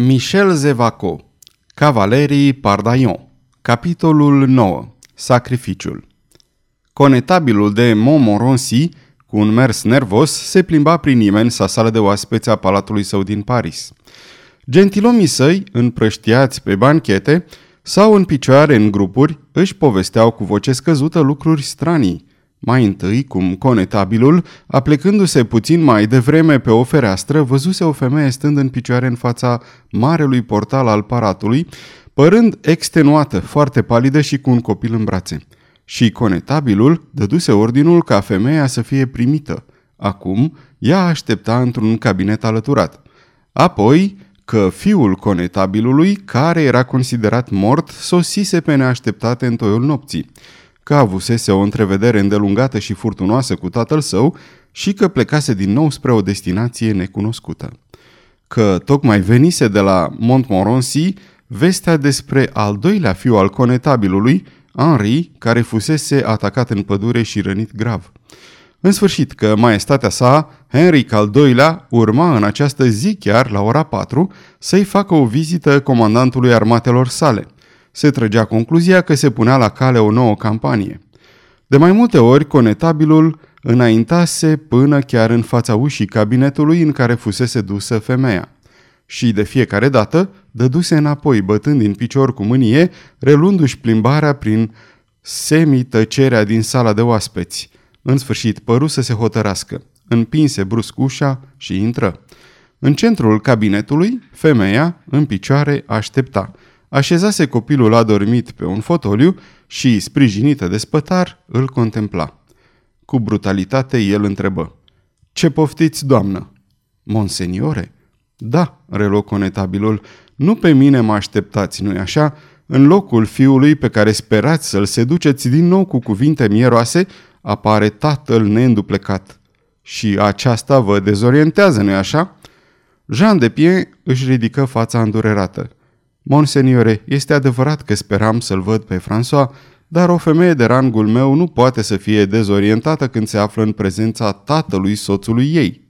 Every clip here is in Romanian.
Michel Zevaco Cavalerii Pardaion Capitolul 9 Sacrificiul Conetabilul de Montmorency, cu un mers nervos, se plimba prin imensa sală de oaspeți a palatului său din Paris. Gentilomii săi, împrăștiați pe banchete sau în picioare în grupuri, își povesteau cu voce scăzută lucruri stranii, mai întâi, cum conetabilul, aplecându-se puțin mai devreme pe o fereastră, văzuse o femeie stând în picioare în fața marelui portal al paratului, părând extenuată, foarte palidă și cu un copil în brațe. Și conetabilul dăduse ordinul ca femeia să fie primită. Acum, ea aștepta într-un cabinet alăturat. Apoi, că fiul conetabilului, care era considerat mort, sosise pe neașteptate în toiul nopții că avusese o întrevedere îndelungată și furtunoasă cu tatăl său și că plecase din nou spre o destinație necunoscută. Că tocmai venise de la Montmorency vestea despre al doilea fiu al conetabilului, Henri, care fusese atacat în pădure și rănit grav. În sfârșit că maestatea sa, Henric al II-lea, urma în această zi chiar, la ora 4, să-i facă o vizită comandantului armatelor sale – se trăgea concluzia că se punea la cale o nouă campanie. De mai multe ori, conetabilul înaintase până chiar în fața ușii cabinetului în care fusese dusă femeia. Și de fiecare dată dăduse înapoi, bătând din picior cu mânie, relundu-și plimbarea prin semi-tăcerea din sala de oaspeți. În sfârșit păru să se hotărască. Împinse brusc ușa și intră. În centrul cabinetului, femeia, în picioare, aștepta – așezase copilul adormit pe un fotoliu și, sprijinită de spătar, îl contempla. Cu brutalitate el întrebă. Ce poftiți, doamnă?" Monseniore?" Da," reluă conetabilul, nu pe mine mă așteptați, nu-i așa? În locul fiului pe care sperați să-l seduceți din nou cu cuvinte mieroase, apare tatăl neînduplecat. Și aceasta vă dezorientează, nu-i așa?" Jean de Pie își ridică fața îndurerată. Monseniore, este adevărat că speram să-l văd pe François, dar o femeie de rangul meu nu poate să fie dezorientată când se află în prezența tatălui soțului ei.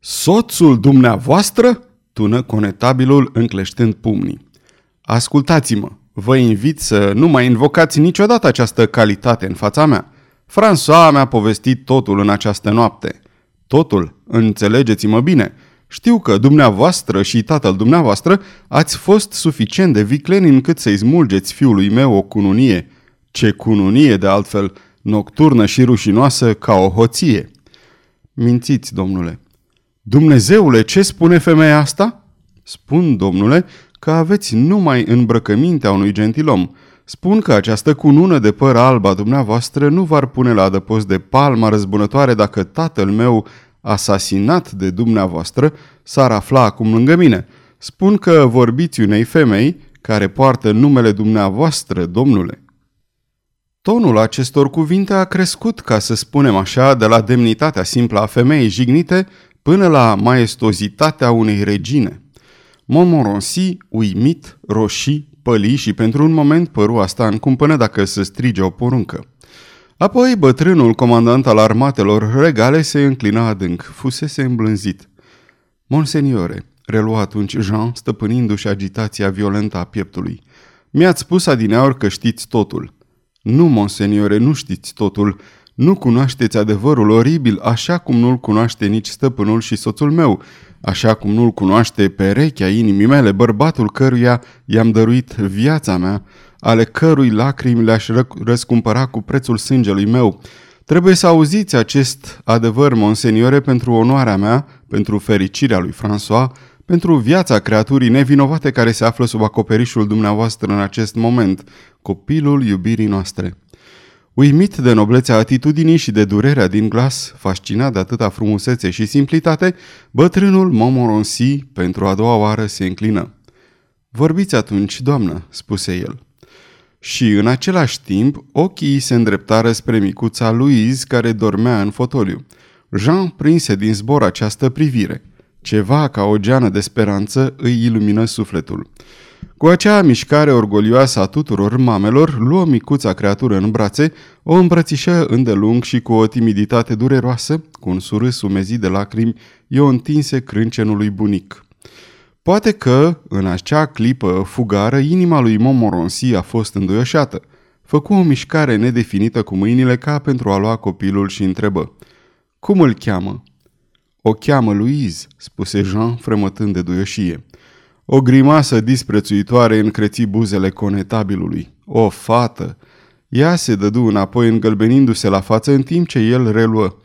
Soțul dumneavoastră? tună conetabilul încleștând pumnii. Ascultați-mă, vă invit să nu mai invocați niciodată această calitate în fața mea. François mi-a povestit totul în această noapte. Totul, înțelegeți-mă bine – știu că dumneavoastră și tatăl dumneavoastră ați fost suficient de vicleni încât să-i smulgeți fiului meu o cununie. Ce cununie, de altfel, nocturnă și rușinoasă ca o hoție. Mințiți, domnule. Dumnezeule, ce spune femeia asta? Spun, domnule, că aveți numai îmbrăcămintea unui gentilom. Spun că această cunună de păr alb a dumneavoastră nu v-ar pune la adăpost de palma răzbunătoare dacă tatăl meu asasinat de dumneavoastră, s-ar afla acum lângă mine. Spun că vorbiți unei femei care poartă numele dumneavoastră, domnule. Tonul acestor cuvinte a crescut, ca să spunem așa, de la demnitatea simplă a femeii jignite până la maestozitatea unei regine. Montmorency, uimit, roșii, păli și pentru un moment păru asta în cumpănă dacă să strige o poruncă. Apoi bătrânul comandant al armatelor regale se înclina adânc, fusese îmblânzit. Monseniore, relua atunci Jean, stăpânindu-și agitația violentă a pieptului. Mi-ați spus adineaur că știți totul. Nu, monseniore, nu știți totul. Nu cunoașteți adevărul oribil așa cum nu-l cunoaște nici stăpânul și soțul meu, așa cum nu-l cunoaște perechea inimii mele, bărbatul căruia i-am dăruit viața mea, ale cărui lacrimi le-aș răscumpăra cu prețul sângelui meu. Trebuie să auziți acest adevăr, monseniore, pentru onoarea mea, pentru fericirea lui François, pentru viața creaturii nevinovate care se află sub acoperișul dumneavoastră în acest moment, copilul iubirii noastre. Uimit de noblețea atitudinii și de durerea din glas, fascinat de atâta frumusețe și simplitate, bătrânul Montmorency pentru a doua oară se înclină. Vorbiți atunci, doamnă," spuse el. Și în același timp, ochii se îndreptară spre micuța Louise care dormea în fotoliu. Jean prinse din zbor această privire. Ceva ca o geană de speranță îi ilumină sufletul. Cu acea mișcare orgolioasă a tuturor mamelor, luă micuța creatură în brațe, o îmbrățișă îndelung și cu o timiditate dureroasă, cu un surâs umezit de lacrimi, i-o întinse crâncenului bunic. Poate că, în acea clipă fugară, inima lui Momoronsi a fost înduioșată. Făcu o mișcare nedefinită cu mâinile ca pentru a lua copilul și întrebă. Cum îl cheamă?" O cheamă Louise," spuse Jean, fremătând de duioșie. O grimasă disprețuitoare încreți buzele conetabilului. O fată! Ea se dădu înapoi îngălbenindu-se la față în timp ce el reluă.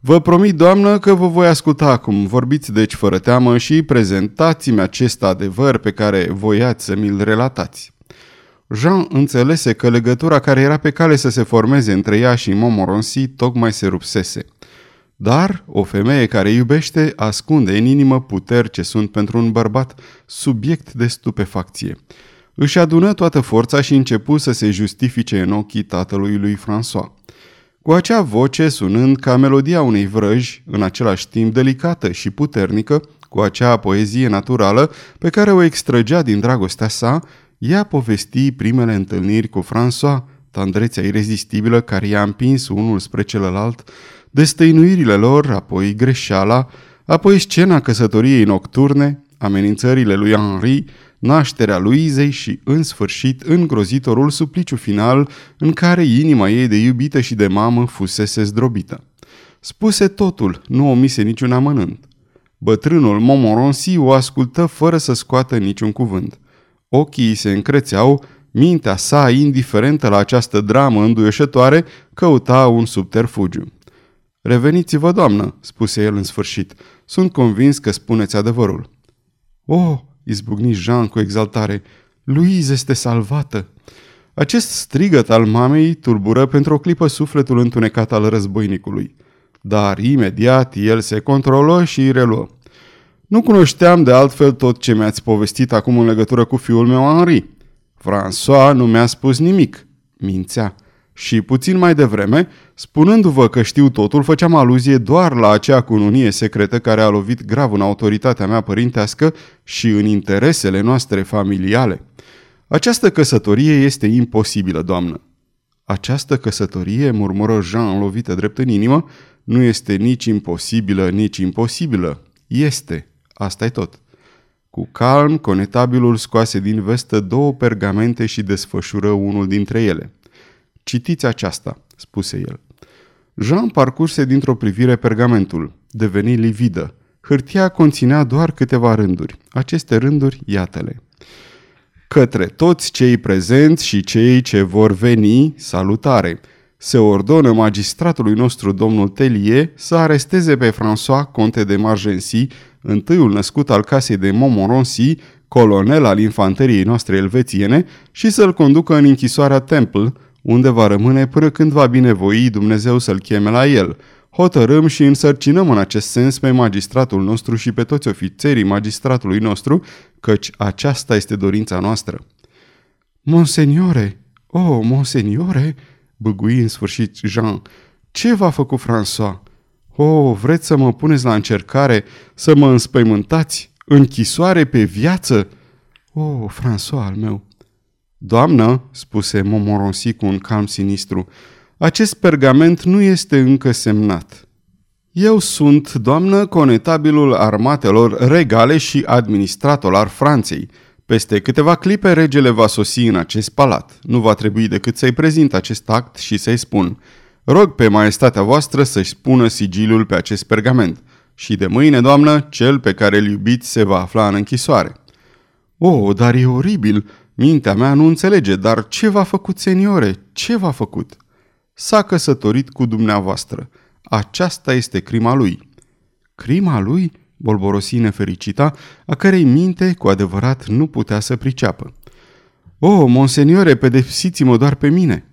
Vă promit, doamnă, că vă voi asculta acum. Vorbiți deci fără teamă și prezentați-mi acest adevăr pe care voiați să mi-l relatați. Jean înțelese că legătura care era pe cale să se formeze între ea și Momoronsi tocmai se rupsese. Dar o femeie care iubește ascunde în inimă puteri ce sunt pentru un bărbat subiect de stupefacție. Își adună toată forța și începu să se justifice în ochii tatălui lui François. Cu acea voce sunând ca melodia unei vrăji, în același timp delicată și puternică, cu acea poezie naturală pe care o extrăgea din dragostea sa, ea povesti primele întâlniri cu François, tandrețea irezistibilă care i-a împins unul spre celălalt, destăinuirile lor, apoi greșeala, apoi scena căsătoriei nocturne, amenințările lui Henri, nașterea Luizei și, în sfârșit, îngrozitorul supliciu final în care inima ei de iubită și de mamă fusese zdrobită. Spuse totul, nu omise niciun amănânt. Bătrânul Momoronsi o ascultă fără să scoată niciun cuvânt. Ochii se încrețeau, mintea sa, indiferentă la această dramă înduioșătoare, căuta un subterfugiu. Reveniți-vă, doamnă, spuse el în sfârșit. Sunt convins că spuneți adevărul. Oh, izbucni Jean cu exaltare. Louise este salvată! Acest strigăt al mamei tulbură pentru o clipă sufletul întunecat al războinicului. Dar imediat el se controlă și reluă. Nu cunoșteam de altfel tot ce mi-ați povestit acum în legătură cu fiul meu Henri. François nu mi-a spus nimic. Mințea. Și puțin mai devreme, spunându-vă că știu totul, făceam aluzie doar la acea cununie secretă care a lovit grav în autoritatea mea părintească și în interesele noastre familiale. Această căsătorie este imposibilă, doamnă. Această căsătorie, murmură Jean lovită drept în inimă, nu este nici imposibilă, nici imposibilă. Este. asta e tot. Cu calm, conetabilul scoase din vestă două pergamente și desfășură unul dintre ele. Citiți aceasta, spuse el. Jean parcurse dintr-o privire pergamentul. Deveni lividă. Hârtia conținea doar câteva rânduri. Aceste rânduri, iată-le. Către toți cei prezenți și cei ce vor veni, salutare. Se ordonă magistratului nostru, domnul Telie, să aresteze pe François, conte de Margency, întâiul născut al casei de Montmorency, colonel al infanteriei noastre elvețiene, și să-l conducă în închisoarea Temple, unde va rămâne până când va binevoi Dumnezeu să-l cheme la el. Hotărâm și însărcinăm în acest sens pe magistratul nostru și pe toți ofițerii magistratului nostru, căci aceasta este dorința noastră. Monseniore, oh, monseniore, băgui în sfârșit Jean, ce v-a făcut François? Oh, vreți să mă puneți la încercare, să mă înspăimântați, închisoare pe viață? Oh, François al meu, Doamnă, spuse Momoronsi cu un calm sinistru, acest pergament nu este încă semnat. Eu sunt, doamnă, conetabilul armatelor regale și administrator al Franței. Peste câteva clipe regele va sosi în acest palat. Nu va trebui decât să-i prezint acest act și să-i spun. Rog pe maestatea voastră să-și spună sigiliul pe acest pergament. Și de mâine, doamnă, cel pe care îl iubiți se va afla în închisoare. Oh, dar e oribil! Mintea mea nu înțelege, dar ce v-a făcut, seniore? Ce v-a făcut? S-a căsătorit cu dumneavoastră. Aceasta este crima lui. Crima lui? bolborosi nefericita, a cărei minte cu adevărat nu putea să priceapă. O, oh, monseniore, pedepsiți-mă doar pe mine!"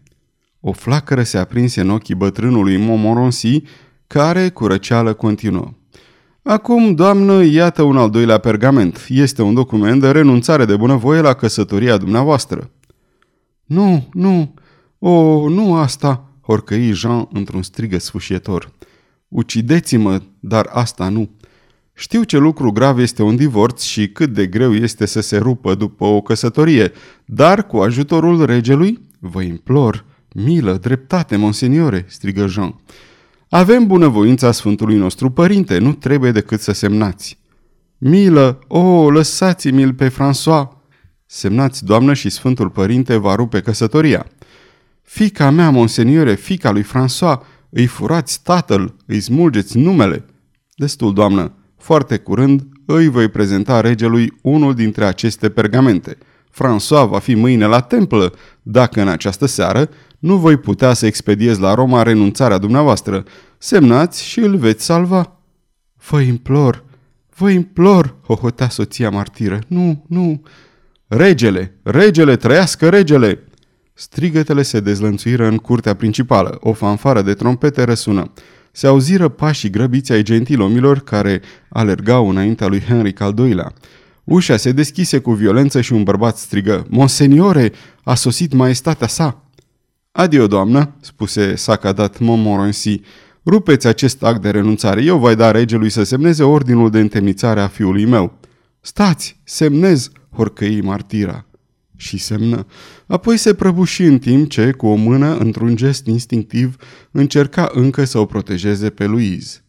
O flacără se aprinse în ochii bătrânului Momoronsi, care, cu răceală, continuă. Acum, doamnă, iată un al doilea pergament. Este un document de renunțare de bunăvoie la căsătoria dumneavoastră. Nu, nu, o, nu asta, horcăi Jean într-un strigă sfâșietor. Ucideți-mă, dar asta nu. Știu ce lucru grav este un divorț și cât de greu este să se rupă după o căsătorie, dar cu ajutorul regelui, vă implor, milă, dreptate, monseniore, strigă Jean. Avem bunăvoința Sfântului nostru Părinte, nu trebuie decât să semnați. Milă! O, oh, lăsați-mi-l pe François! Semnați, doamnă, și Sfântul Părinte va rupe căsătoria. Fica mea, monseniore, fica lui François, îi furați tatăl, îi smulgeți numele. Destul, doamnă, foarte curând îi voi prezenta regelui unul dintre aceste pergamente. François va fi mâine la templă, dacă în această seară nu voi putea să expediez la Roma renunțarea dumneavoastră. Semnați și îl veți salva. Vă implor, vă implor, hohotea soția martiră. Nu, nu. Regele, regele, trăiască regele! Strigătele se dezlănțuiră în curtea principală. O fanfară de trompete răsună. Se auziră pașii grăbiți ai gentilomilor care alergau înaintea lui Henric al II-lea. Ușa se deschise cu violență și un bărbat strigă, Monseniore, a sosit maestatea sa!" Adio, doamnă," spuse Sacadat Montmorency, rupeți acest act de renunțare. Eu voi da regelui să semneze ordinul de întemnițare a fiului meu." Stați, semnez!" horcăi martira. Și semnă. Apoi se prăbuși în timp ce, cu o mână, într-un gest instinctiv, încerca încă să o protejeze pe Louise.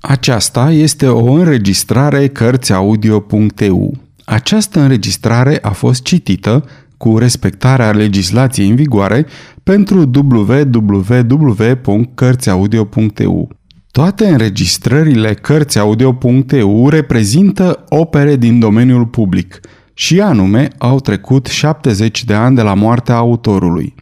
Aceasta este o înregistrare Cărțiaudio.eu. Această înregistrare a fost citită cu respectarea legislației în vigoare pentru www.cărțiaudio.eu. Toate înregistrările Cărțiaudio.eu reprezintă opere din domeniul public și anume au trecut 70 de ani de la moartea autorului.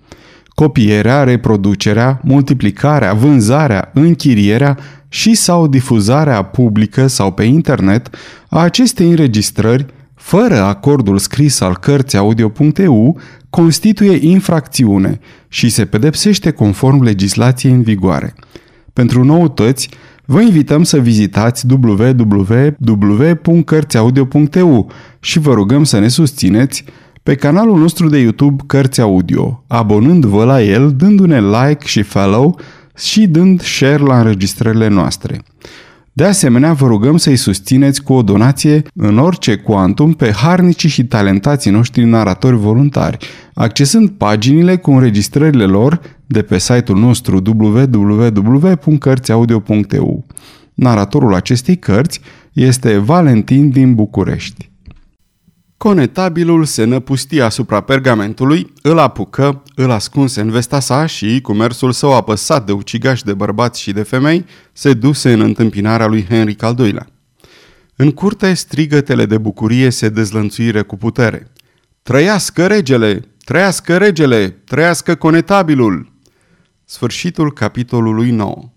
Copierea, reproducerea, multiplicarea, vânzarea, închirierea și sau difuzarea publică sau pe internet a acestei înregistrări fără acordul scris al cărții audio.eu, constituie infracțiune și se pedepsește conform legislației în vigoare. Pentru noutăți, vă invităm să vizitați www.cărțiaudio.eu și vă rugăm să ne susțineți pe canalul nostru de YouTube Cărți Audio, abonând-vă la el, dându-ne like și follow și dând share la înregistrările noastre. De asemenea, vă rugăm să-i susțineți cu o donație în orice cuantum pe harnicii și talentații noștri naratori voluntari, accesând paginile cu înregistrările lor de pe site-ul nostru www.cărțiaudio.eu. Naratorul acestei cărți este Valentin din București. Conetabilul se năpustia asupra pergamentului, îl apucă, îl ascunse în vesta sa și, cu mersul său apăsat de ucigași de bărbați și de femei, se duse în întâmpinarea lui Henric al II-lea. În curte, strigătele de bucurie se dezlănțuire cu putere. Trăiască regele! Trăiască regele! Trăiască conetabilul! Sfârșitul capitolului 9